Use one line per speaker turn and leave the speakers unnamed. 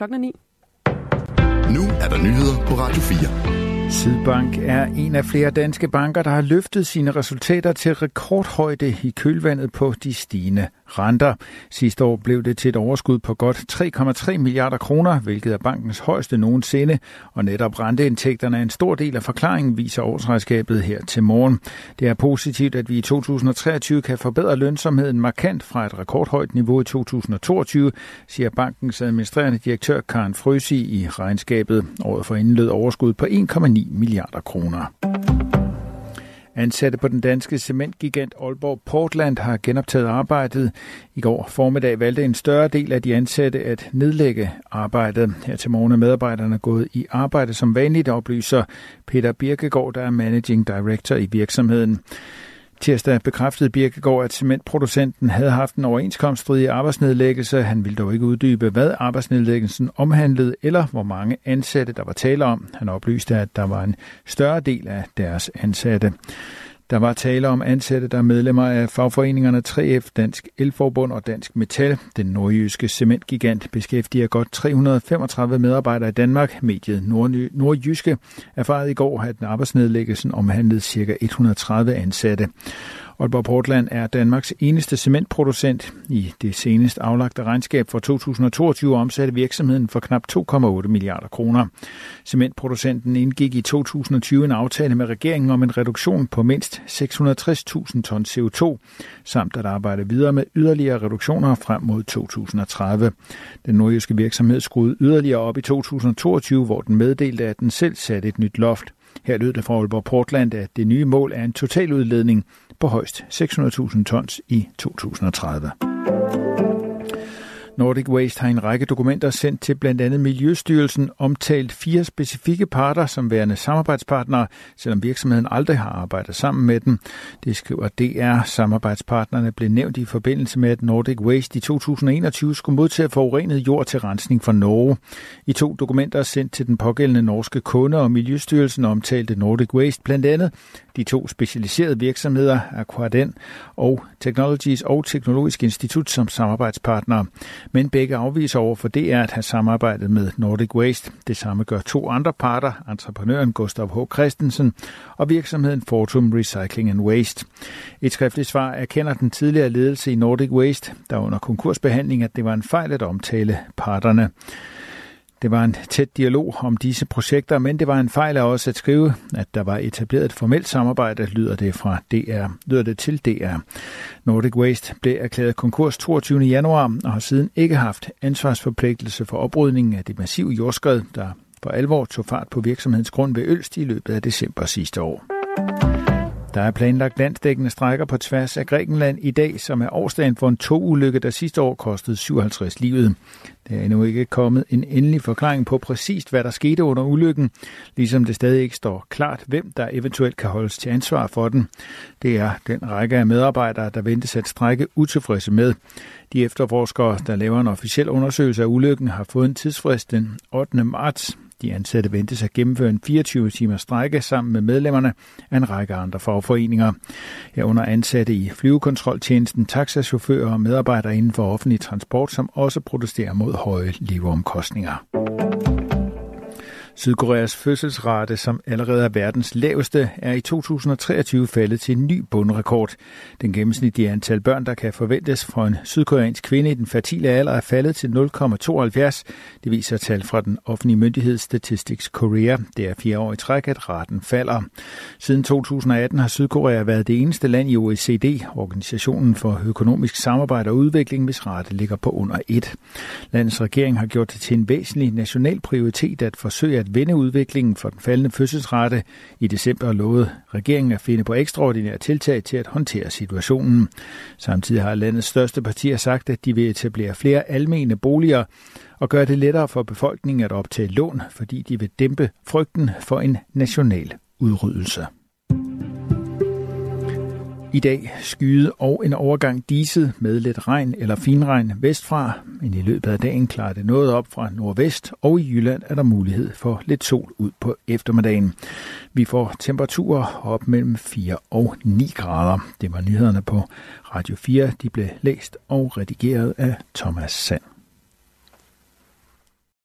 Klokken er 9.
Nu er der nyheder på Radio 4.
Sydbank er en af flere danske banker, der har løftet sine resultater til rekordhøjde i kølvandet på de stigende renter. Sidste år blev det til et overskud på godt 3,3 milliarder kroner, hvilket er bankens højeste nogensinde, og netop renteindtægterne er en stor del af forklaringen, viser årsregnskabet her til morgen. Det er positivt, at vi i 2023 kan forbedre lønsomheden markant fra et rekordhøjt niveau i 2022, siger bankens administrerende direktør Karen Frøsi i regnskabet. Året for inden lød overskud på 1,9 milliarder kroner. Ansatte på den danske cementgigant Aalborg Portland har genoptaget arbejdet. I går formiddag valgte en større del af de ansatte at nedlægge arbejdet. Her til morgen er medarbejderne gået i arbejde som vanligt, oplyser Peter Birkegaard, der er managing director i virksomheden. Tirsdag bekræftede Birkegaard, at cementproducenten havde haft en overenskomststridig arbejdsnedlæggelse. Han ville dog ikke uddybe, hvad arbejdsnedlæggelsen omhandlede, eller hvor mange ansatte der var tale om. Han oplyste, at der var en større del af deres ansatte. Der var tale om ansatte, der er medlemmer af fagforeningerne 3F, Dansk Elforbund og Dansk Metal. Den nordjyske cementgigant beskæftiger godt 335 medarbejdere i Danmark. Mediet Nordjyske erfarede i går, at arbejdsnedlæggelsen omhandlede ca. 130 ansatte. Aalborg Portland er Danmarks eneste cementproducent. I det senest aflagte regnskab for 2022 omsatte virksomheden for knap 2,8 milliarder kroner. Cementproducenten indgik i 2020 en aftale med regeringen om en reduktion på mindst 660.000 ton CO2, samt at arbejde videre med yderligere reduktioner frem mod 2030. Den nordjyske virksomhed skruede yderligere op i 2022, hvor den meddelte, at den selv satte et nyt loft. Her lød det fra Aalborg Portland, at det nye mål er en totaludledning på højst 600.000 tons i 2030. Nordic Waste har en række dokumenter sendt til blandt andet Miljøstyrelsen omtalt fire specifikke parter som værende samarbejdspartnere, selvom virksomheden aldrig har arbejdet sammen med dem. Det skriver DR. Samarbejdspartnerne blev nævnt i forbindelse med, at Nordic Waste i 2021 skulle modtage forurenet jord til rensning fra Norge. I to dokumenter sendt til den pågældende norske kunde og Miljøstyrelsen omtalte Nordic Waste blandt andet de to specialiserede virksomheder, Aquaden og Technologies og Teknologisk Institut som samarbejdspartnere men begge afviser over for DR at have samarbejdet med Nordic Waste. Det samme gør to andre parter, entreprenøren Gustav H. Christensen og virksomheden Fortum Recycling and Waste. Et skriftligt svar erkender den tidligere ledelse i Nordic Waste, der under konkursbehandling, at det var en fejl at omtale parterne. Det var en tæt dialog om disse projekter, men det var en fejl af os at skrive, at der var etableret et formelt samarbejde, lyder det fra DR, lyder det til DR. Nordic Waste blev erklæret konkurs 22. januar og har siden ikke haft ansvarsforpligtelse for oprydningen af det massive jordskred, der for alvor tog fart på virksomhedens grund ved Ølst i løbet af december sidste år. Der er planlagt landsdækkende strækker på tværs af Grækenland i dag, som er årsdagen for en togulykke, der sidste år kostede 57 livet. Der er endnu ikke kommet en endelig forklaring på præcist, hvad der skete under ulykken, ligesom det stadig ikke står klart, hvem der eventuelt kan holdes til ansvar for den. Det er den række af medarbejdere, der ventes at strække utilfredse med. De efterforskere, der laver en officiel undersøgelse af ulykken, har fået en tidsfrist den 8. marts. De ansatte ventes at gennemføre en 24 timers strække sammen med medlemmerne af en række andre fagforeninger. Herunder ansatte i flyvekontroltjenesten, taxachauffører og medarbejdere inden for offentlig transport, som også protesterer mod høje leveomkostninger. Sydkoreas fødselsrate, som allerede er verdens laveste, er i 2023 faldet til en ny bundrekord. Den gennemsnitlige antal børn, der kan forventes fra en sydkoreansk kvinde i den fertile alder, er faldet til 0,72. Det viser tal fra den offentlige myndighed Statistics Korea. Det er fire år i træk, at raten falder. Siden 2018 har Sydkorea været det eneste land i OECD, Organisationen for Økonomisk Samarbejde og Udvikling, hvis rate ligger på under 1. Landets regering har gjort det til en væsentlig national prioritet at forsøge at vende udviklingen for den faldende fødselsrate. I december lovede regeringen at finde på ekstraordinære tiltag til at håndtere situationen. Samtidig har landets største partier sagt, at de vil etablere flere almene boliger og gøre det lettere for befolkningen at optage lån, fordi de vil dæmpe frygten for en national udryddelse. I dag skyde og en overgang diset med lidt regn eller finregn vestfra, men i løbet af dagen klarer det noget op fra nordvest, og i Jylland er der mulighed for lidt sol ud på eftermiddagen. Vi får temperaturer op mellem 4 og 9 grader. Det var nyhederne på Radio 4. De blev læst og redigeret af Thomas Sand.